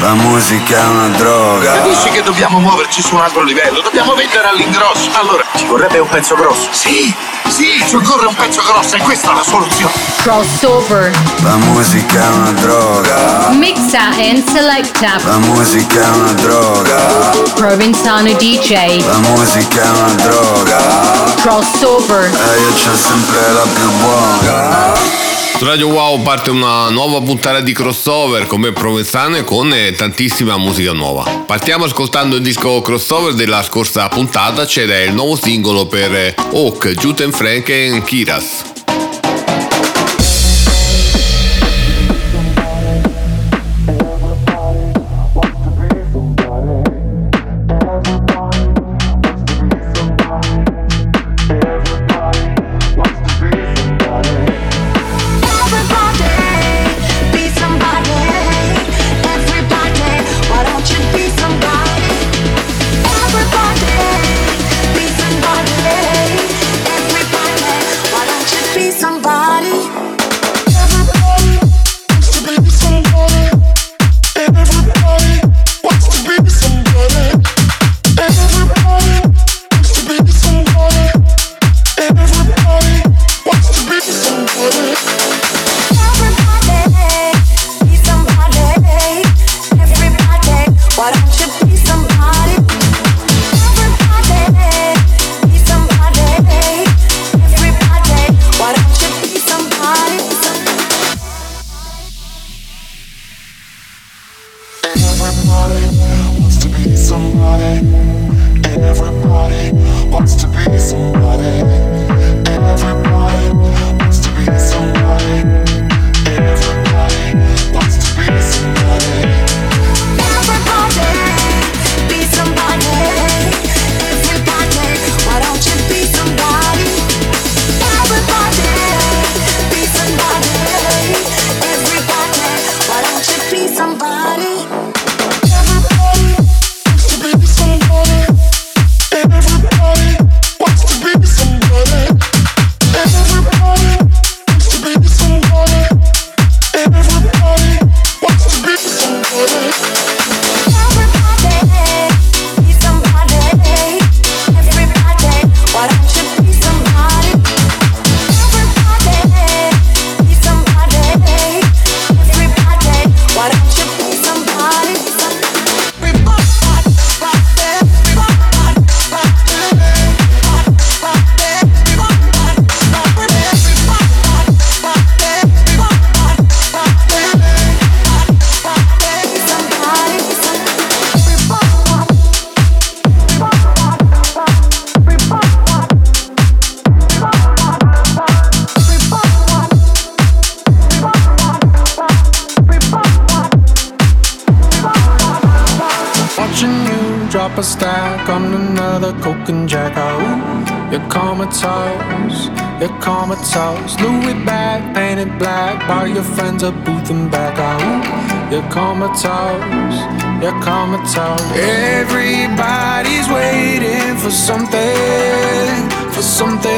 la musica è una droga. Capisci che dobbiamo muoverci su un altro livello? Dobbiamo vendere all'ingrosso. Allora, ci vorrebbe un pezzo grosso. Sì, sì, ci occorre un pezzo grosso e questa è la soluzione. Crossover. La musica è una droga. Mixa and selecta. La musica è una droga. Provenzano DJ. La musica è una droga. Crossover. E io c'ho sempre la più buona. Su Radio Wow parte una nuova puntata di crossover come Provenzano con eh, tantissima musica nuova. Partiamo ascoltando il disco crossover della scorsa puntata, c'era il nuovo singolo per eh, Hawk, Juten Frank e Kiras. the coke and jack out. You're comatose, you're comatose. Louis bag painted black, buy your friends a booth and back out. You're comatose, you're comatose. Everybody's waiting for something, for something.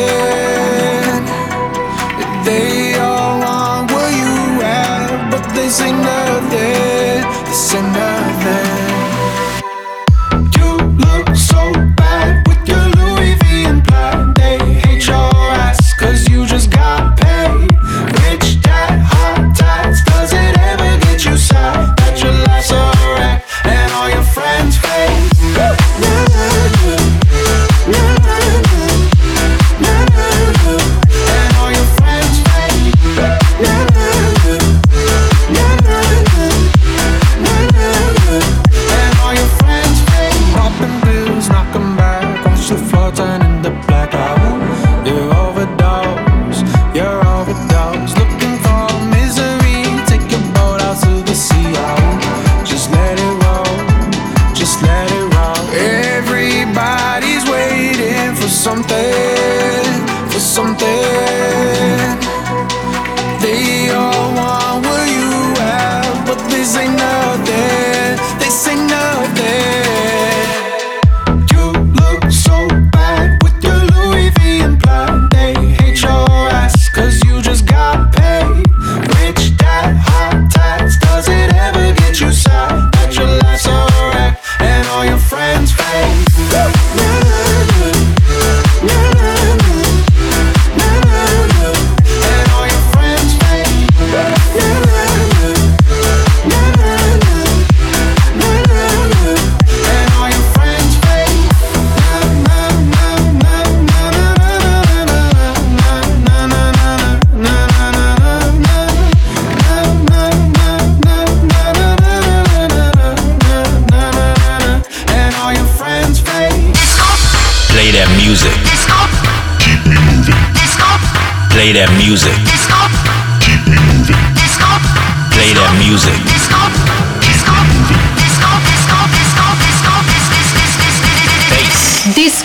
They all want what you have, but they say nothing, they say nothing.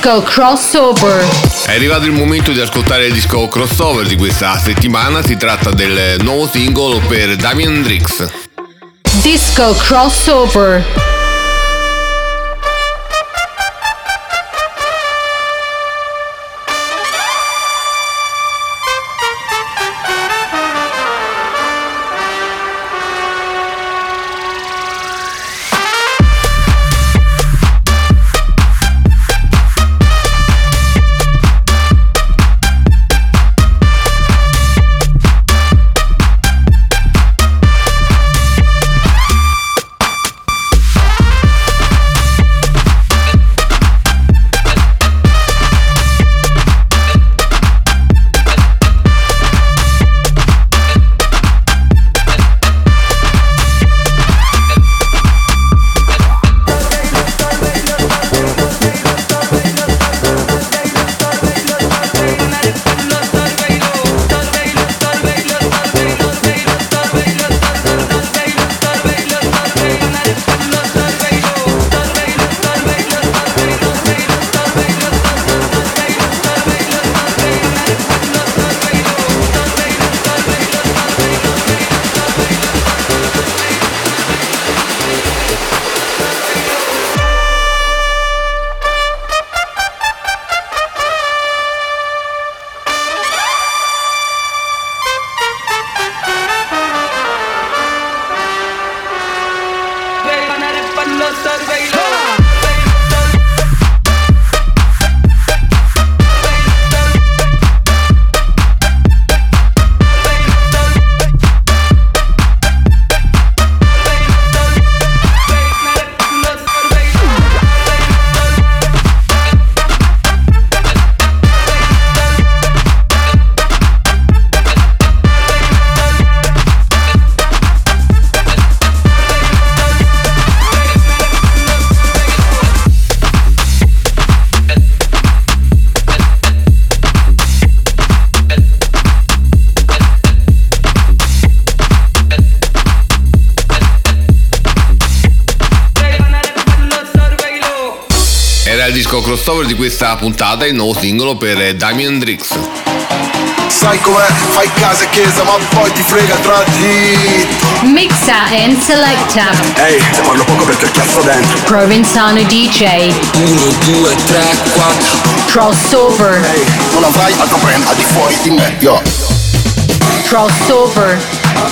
Disco crossover. È arrivato il momento di ascoltare il disco crossover di questa settimana, si tratta del nuovo singolo per Damien Drix. Disco crossover. Questa puntata il nuovo singolo per Damien Drix. Sai com'è, fai casa e chiesa ma poi ti frega tra dritto Mixa and selecta. Ehi, te parlo poco perché ho chiasso dentro Provenzano DJ. 1, 2, 3, 4 Crossover. Ehi, non avrai altro brand al di fuori di me, yo Crossover.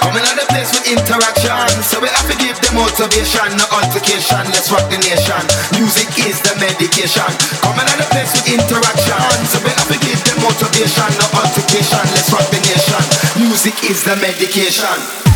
Coming on the place with interaction, so we have to give them motivation, no altercation. Let's rock the nation. Music is the medication. Coming on the place with interaction, so we have to give them motivation, no altercation. Let's rock the nation. Music is the medication.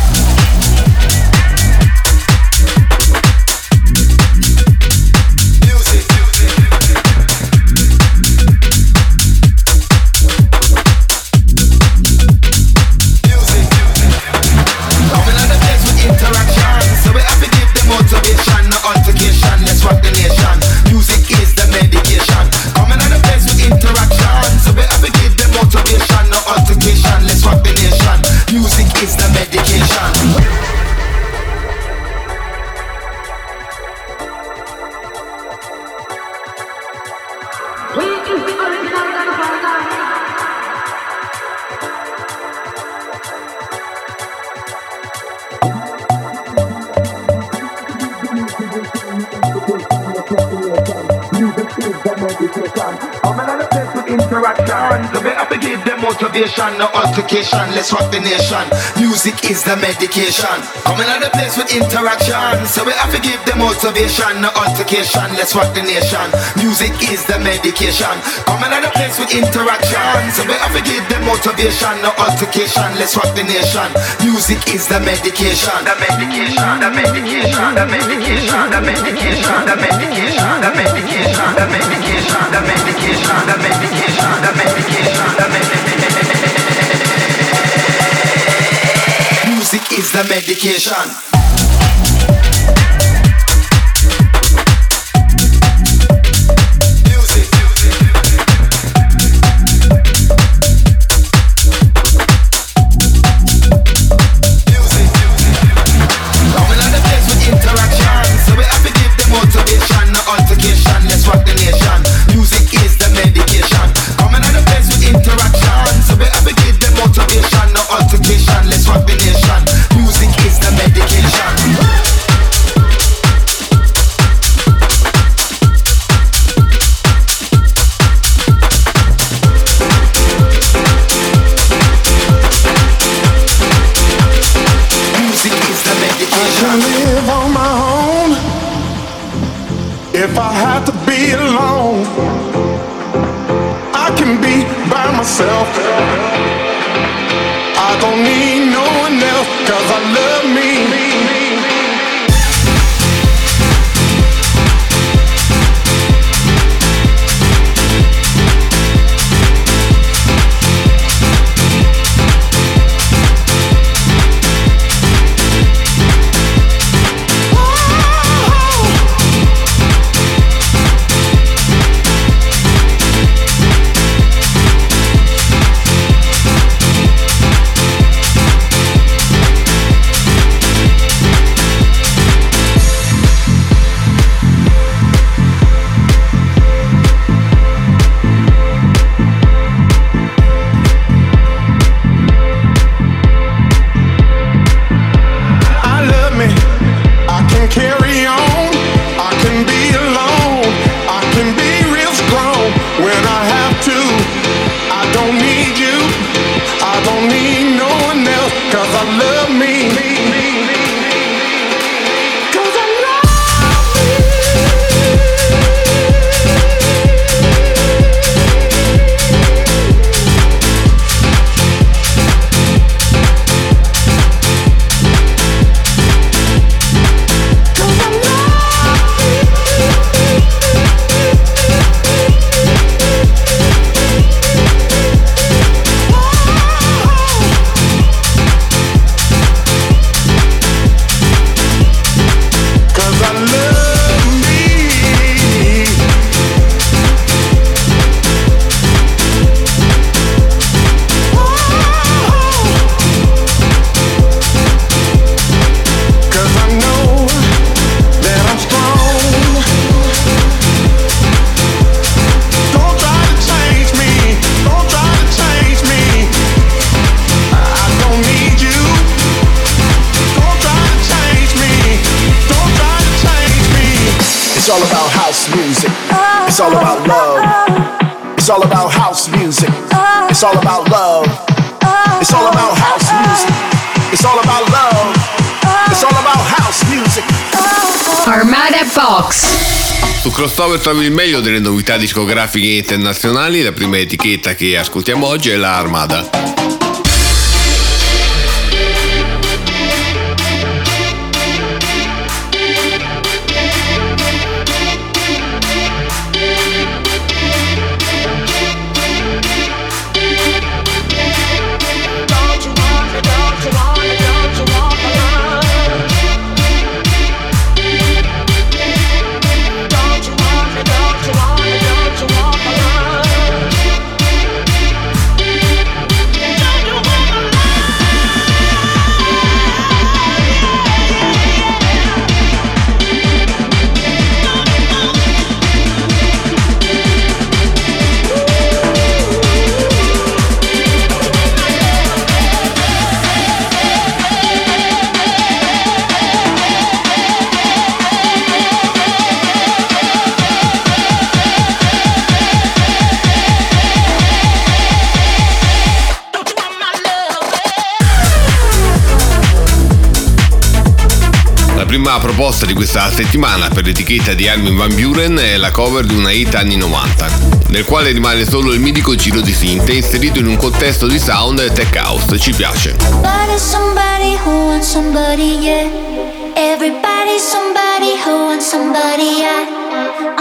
Motivation, no altercation. Let's rock the nation. Music is the medication. Coming on the place with interaction. So we have to give them motivation, no altercation. Let's rock the nation. Music is the medication. Coming on the place with interaction. So we have to give them motivation, no altercation. Let's rock the nation. Music is the medication. The medication. The medication. The medication. The medication. The medication. The medication. The medication. The medication. The medication. The medication. The medication. The medication. Music. It's all about love. It's all about house music. It's all about love. It's all about house music. It's all about love. It's all about house music. Armada Box. Su Crossover trovi il meglio delle novità discografiche internazionali. La prima etichetta che ascoltiamo oggi è la Armada. Prima proposta di questa settimana per l'etichetta di Armin Van Buren è la cover di una hit anni 90, nel quale rimane solo il mitico giro di sinte inserito in un contesto di sound tech house. Ci piace.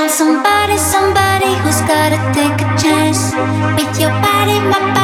Somebody, somebody who's gotta take a chance. With your body, my body,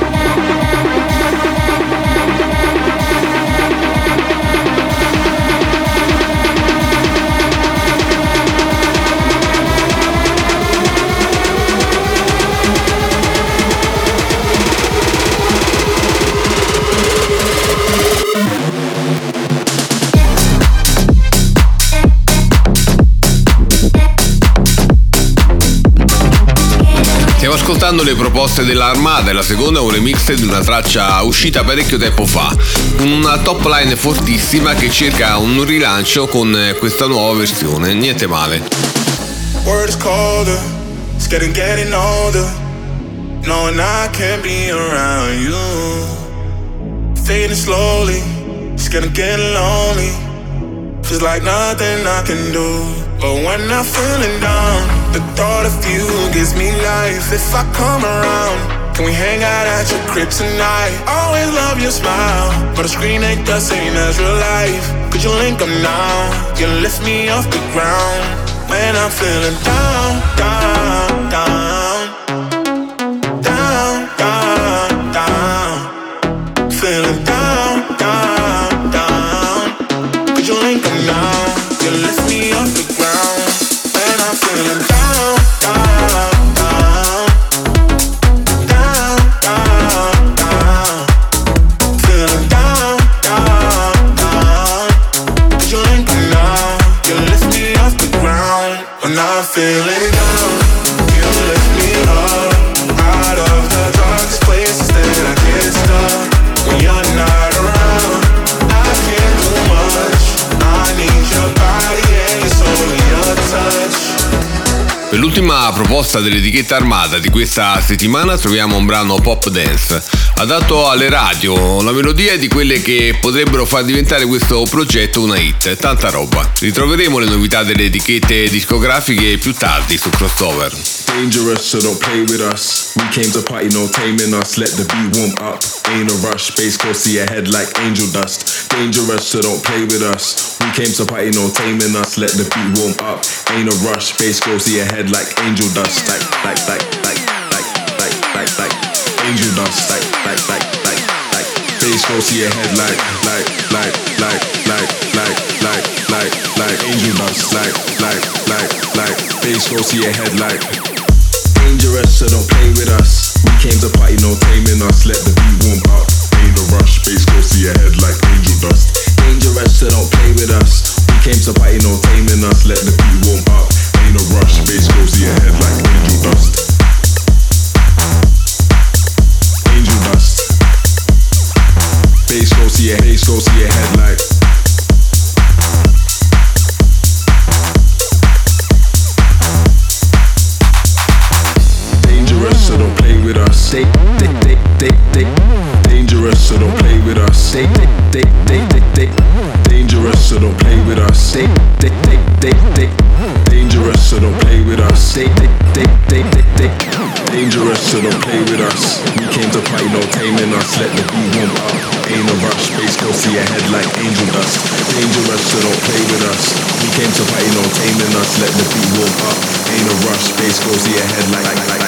Stiamo ascoltando le proposte dell'Armada e la seconda è un remix di una traccia uscita parecchio tempo fa, una top line fortissima che cerca un rilancio con questa nuova versione, niente male. Word colder, it's getting getting older. Knowing I can't be around you. Fading slowly, it's getting getting lonely. Feels like nothing I can do. But when I'm feeling down, the thought of you gives me life. If I come around, can we hang out at your crib tonight? Always love your smile, but a screen ain't the same as real life. Could you link 'em now? You lift me off the ground when I'm feeling down, down, Per l'ultima proposta dell'etichetta armata di questa settimana troviamo un brano pop dance, adatto alle radio, la melodia è di quelle che potrebbero far diventare questo progetto una hit, tanta roba. Ritroveremo le novità delle etichette discografiche più tardi su Crossover. Dangerous, so don't play with us. We came to party, no taming us. Let the beat warm up. Ain't a rush, bass go see your head like angel dust. Dangerous, so don't play with us. We came to party, no taming us. Let the beat warm up. Ain't a rush, bass go see your head like angel dust. Like, like, like, like, like, like, like, like, angel dust. Like, like, like, like, like, bass go see your head like, like, like, like, like, like, like, like, like, angel dust. Like, like, like, like, bass go see your head like. Dangerous, so don't play with us. We came to party, no taming us. Let the beat warm up. Ain't a rush, bass go see your head like angel dust. Dangerous, so don't play with us. We came to party, no taming us. Let the beat warm up. Ain't a rush, bass go see your head like angel dust. Angel dust. Bass go see your bass go see your head like. With us. They, they, they, they, they. Dangerous, so don't play with us. They, they, they, they, they. Dangerous, so don't play with us. They, they, they, they, they. Dangerous, so don't play with us. They, they, they, they, they, they. Dangerous, so don't play with us. We came to party, no taming us. Let the beat warm up. Ain't no rush, space go see your head like angel dust. Dangerous, so don't play with us. We came to party, no taming us. Let the beat warm up. Ain't no rush, space go see your head like, like, like, like. Like,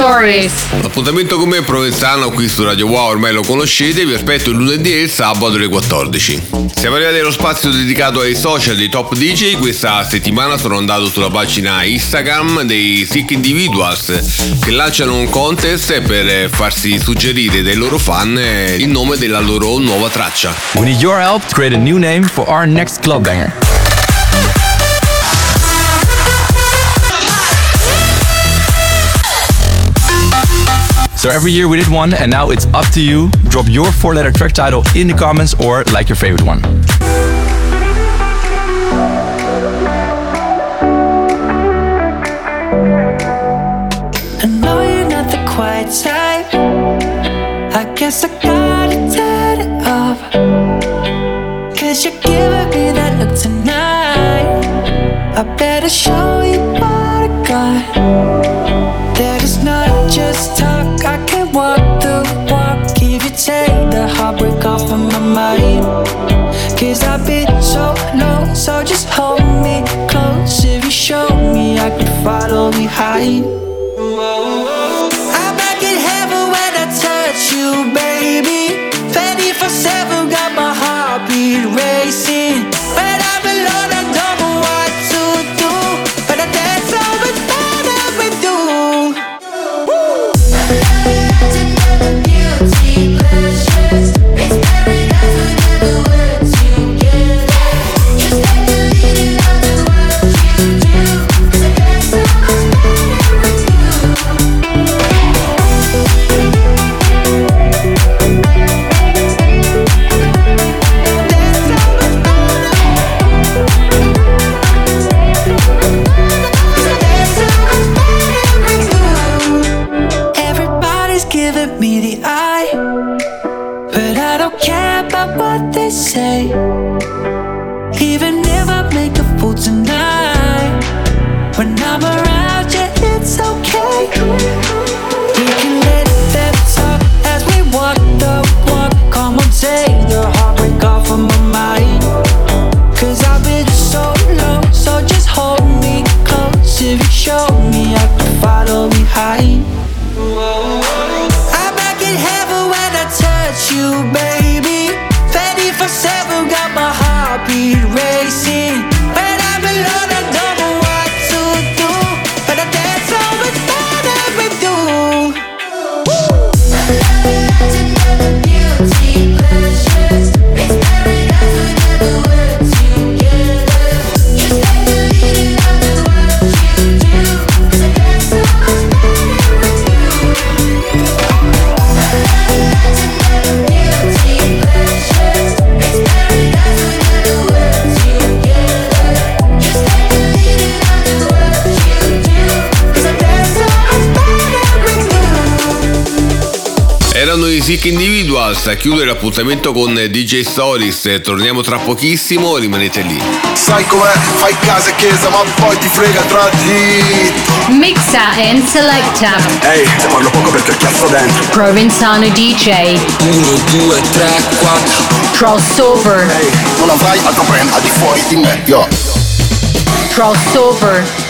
Stories. L'appuntamento con me Provenzano qui su Radio Wow, ormai lo conoscete, vi aspetto il lunedì e il sabato alle 14. Siamo arrivati allo spazio dedicato ai social dei top DJ, questa settimana sono andato sulla pagina Instagram dei Sick Individuals che lanciano un contest per farsi suggerire dai loro fan il nome della loro nuova traccia. We need your help to create a new name for our next club banger. So every year we did one, and now it's up to you. Drop your four letter track title in the comments or like your favorite one. Type. I guess I gotta turn it off. Cause you're giving me that look tonight. I better show you what I got. hide Show me, I can follow behind. I'm back in heaven when I touch you, baby. 24 7 got my heartbeat racing. Sick Individuals a chiudere l'appuntamento con DJ Stories. Torniamo tra pochissimo, rimanete lì. Sai com'è? Fai casa e chiesa, ma poi ti frega tra di. Mixa and selecta. Ehi, te parlo poco perché ho il cazzo dentro. Provenzano DJ. 1, 2, 3, 4 Crossover. Ehi, non avrai altro brand al di fuori di me, yo. Crossover.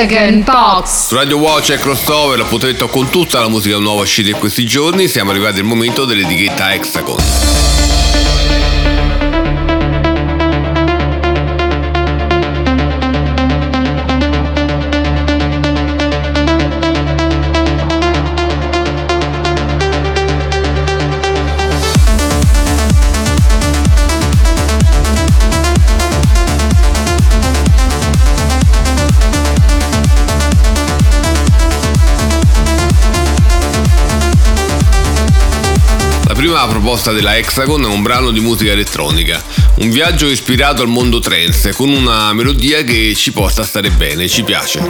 Hexagon Box. Radio Watch e crossover, l'appuntamento con tutta la musica nuova uscita in questi giorni. Siamo arrivati al momento dell'etichetta Hexagon. Prima proposta della Hexagon è un brano di musica elettronica, un viaggio ispirato al mondo trance con una melodia che ci porta a stare bene, ci piace.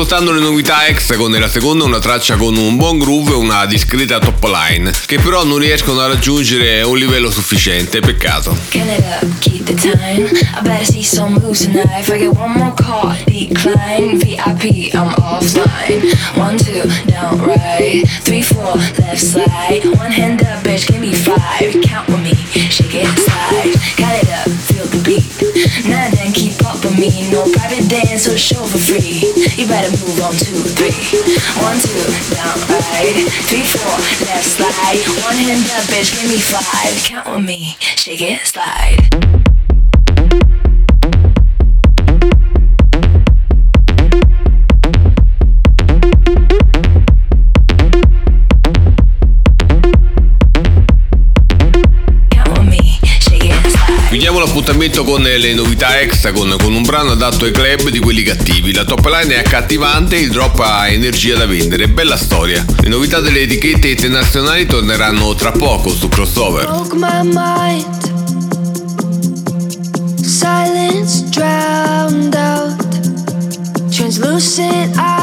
Ascoltando le novità Hexagon e la seconda una traccia con un buon groove e una discreta top line, che però non riescono a raggiungere un livello sufficiente, peccato. Get me. No private dance or show for free. You better move on two, three One, two. Down, right. Three, four, left slide. One hand up, bitch, give me five. Count with me, shake it, slide. Chiudiamo l'appuntamento con le novità Hexagon con un brano adatto ai club di quelli cattivi. La top line è accattivante, il drop ha energia da vendere, bella storia. Le novità delle etichette internazionali torneranno tra poco su crossover. Silence drowned out. Translucent eyes.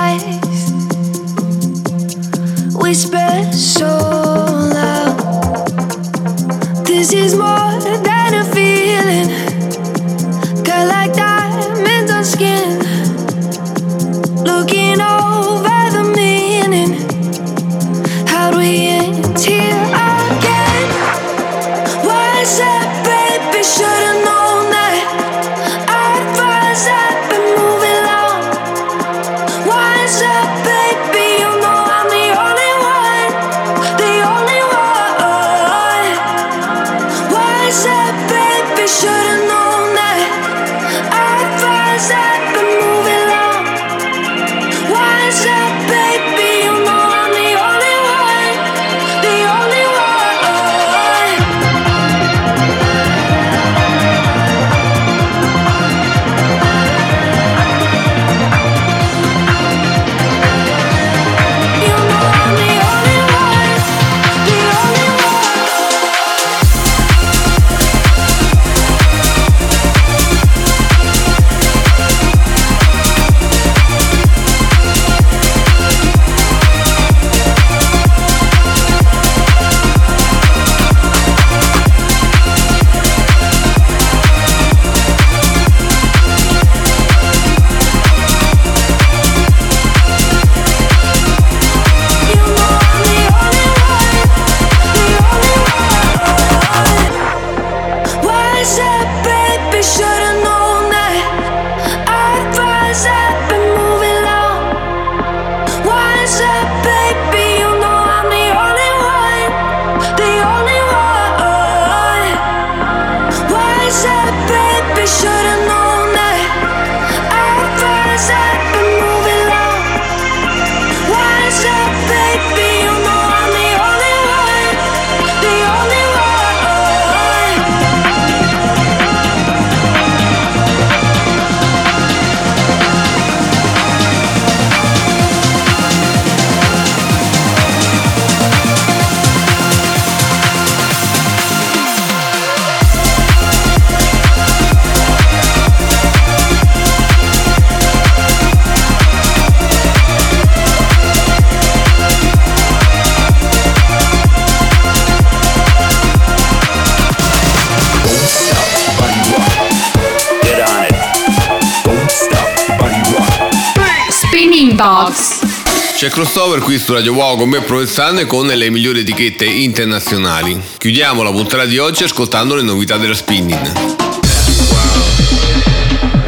C'è crossover qui su Radio Wow con Provenzano e con le migliori etichette internazionali. Chiudiamo la puntata di oggi ascoltando le novità della spinning.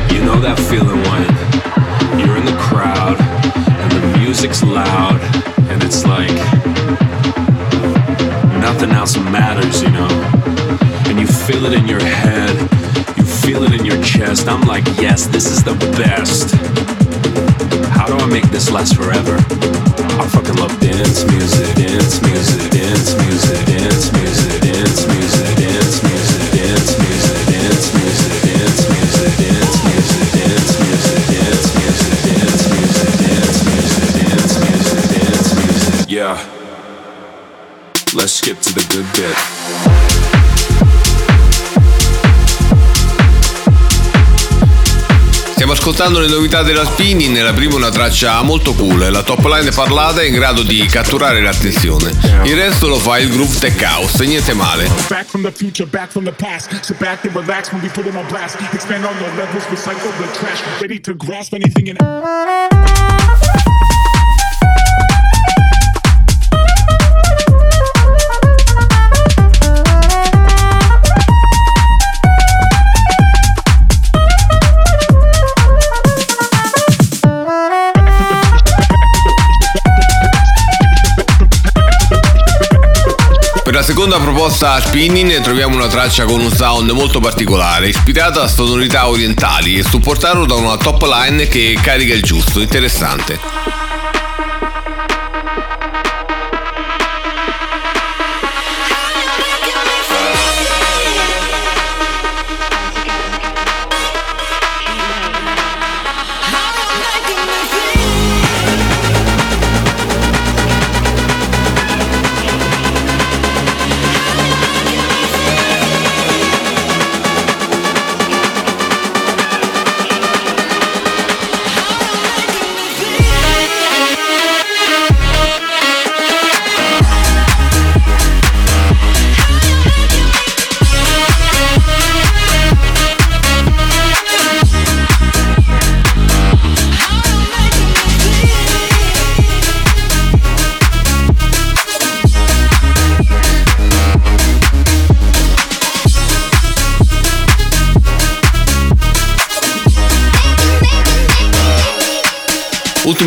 You know that feeling when you're in the crowd and the music's loud and it's like nothing else matters, you know? And you feel it in your head, you feel it in your chest. I'm like, yes, this is the best. How do I make this last forever? I fucking love dance music, dance music, dance music, dance music, dance music, dance music, dance music, dance music, dance music, dance music, dance music, dance music, dance music, dance music, dance music, dance music. Yeah. Let's skip to the good bit. Stiamo ascoltando le novità della spinning, la prima una traccia molto cool, la top line parlata è in grado di catturare l'attenzione. Il resto lo fa il groove tech house, niente male. Back from the future, back from the past. Sit back and relax when we put it on blast. Expand on your levels, recycle the trash. Ready to grasp anything and. Seconda proposta spinning troviamo una traccia con un sound molto particolare, ispirata a sonorità orientali e supportato da una top line che carica il giusto, interessante.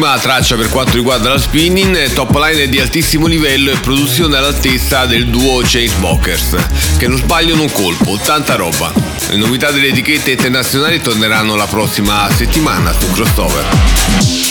Ultima traccia per quanto riguarda la spinning, top line di altissimo livello e produzione all'altezza del duo Chainsmokers, che non sbagliano un colpo, tanta roba. Le novità delle etichette internazionali torneranno la prossima settimana su Crossover.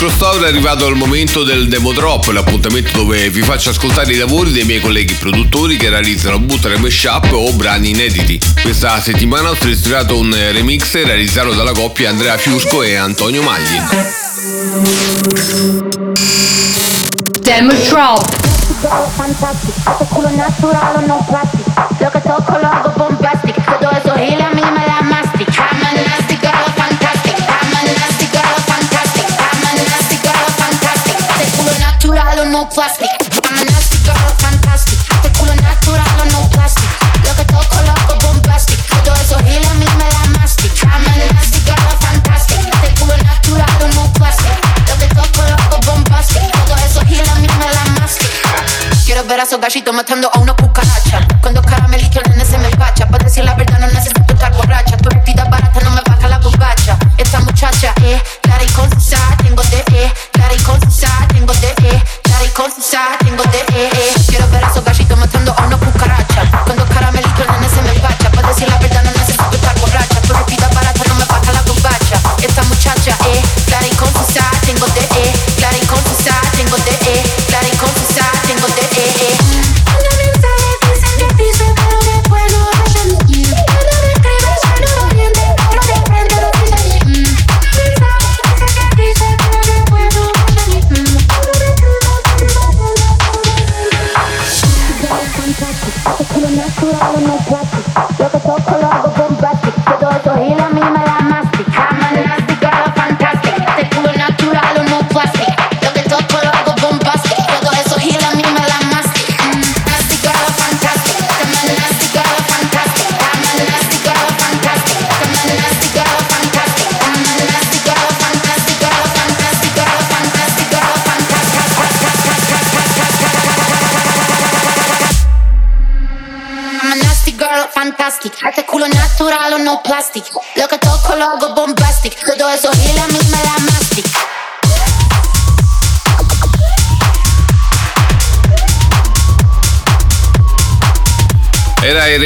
Crossover è arrivato il momento del Demo Drop, l'appuntamento dove vi faccio ascoltare i lavori dei miei colleghi produttori che realizzano bootleg mashup o brani inediti. Questa settimana ho selezionato un remix realizzato dalla coppia Andrea Fiusco e Antonio Magli. Demo Drop.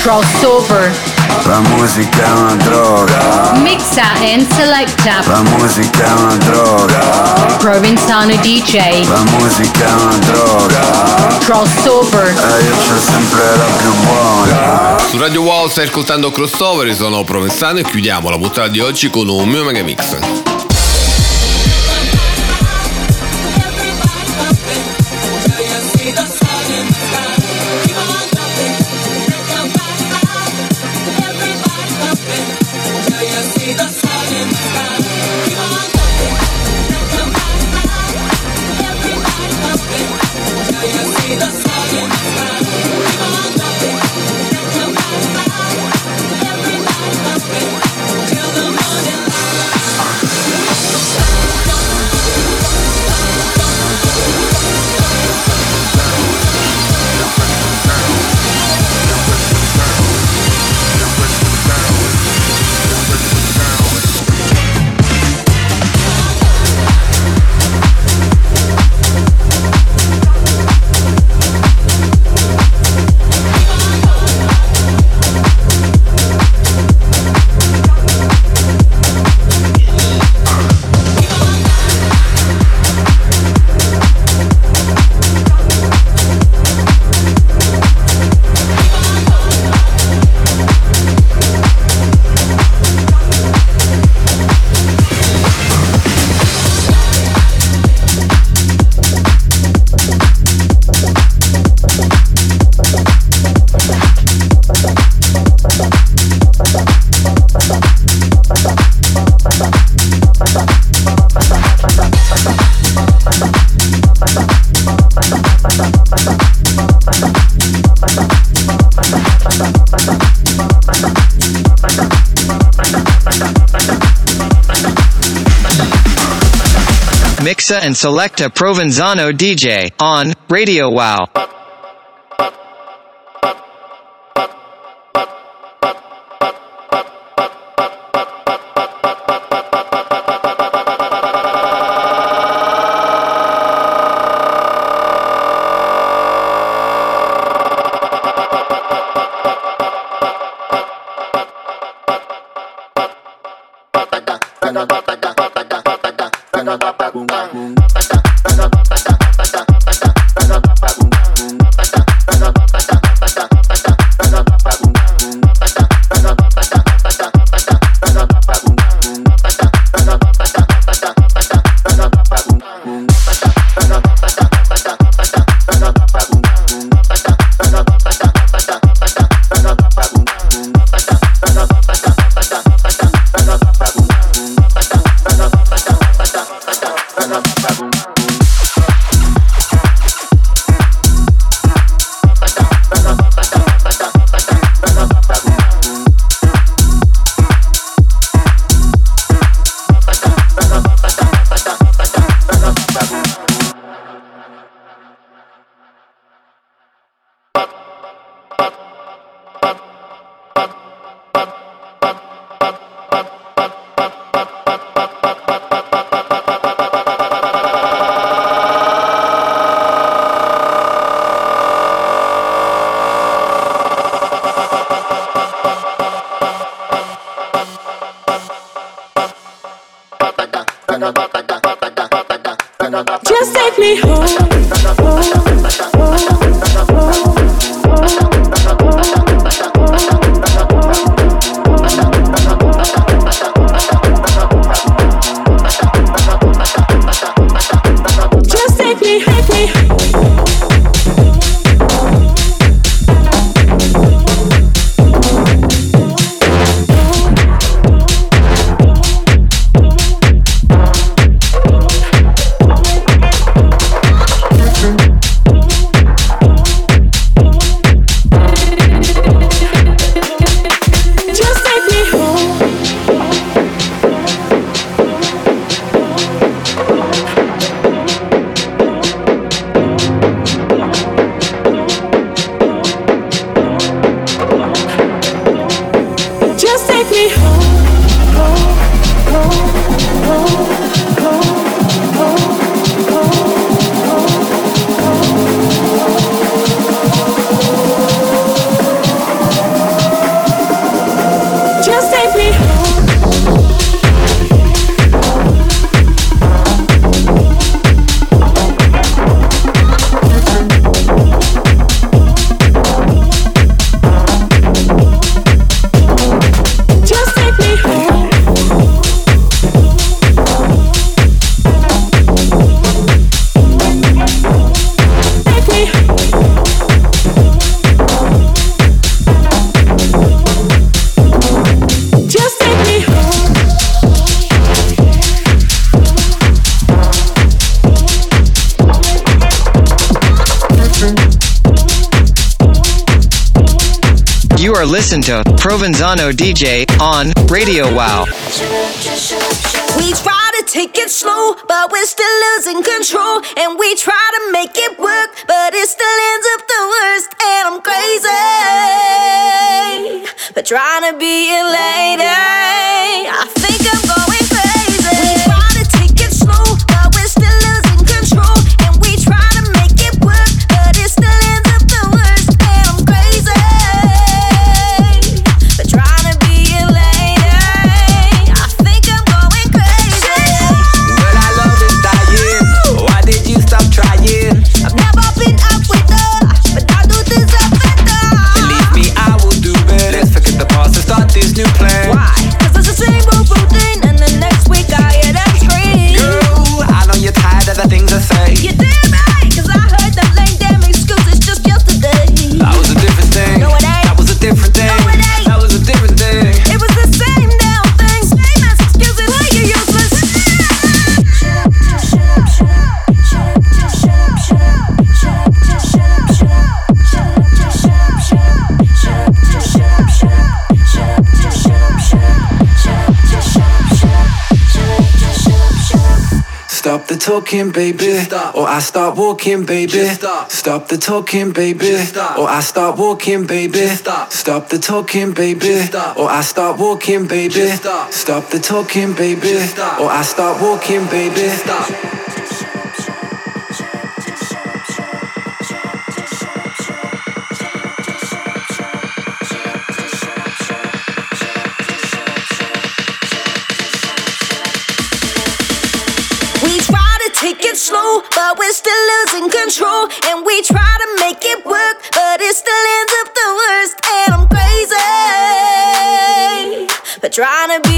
Crossover. La musica è una droga. Mixa and selecta. La musica è una droga. Provenzano DJ. La musica è una droga. Crossover. E io c'ho sempre la più buona. Su Radio Wall stai ascoltando Crossover, sono Provenzano e chiudiamo la puntata di oggi con un mio mega And and a Provenzano DJ, on, Radio Wow. Bye. listen to Provenzano DJ on Radio Wow. We try to take it slow, but we're still losing control. And we try to make it work, but it still ends up the worst. And I'm crazy, but trying to be a lady. Talking, baby. Or I start walking, baby. Stop the talking, baby. Or I start walking, baby. Stop the talking, baby. Or I start walking, baby. Stop the talking, baby. Or I start walking, baby. We slow, but we're still losing control. And we try to make it work, but it still ends up the worst. And I'm crazy, but trying to be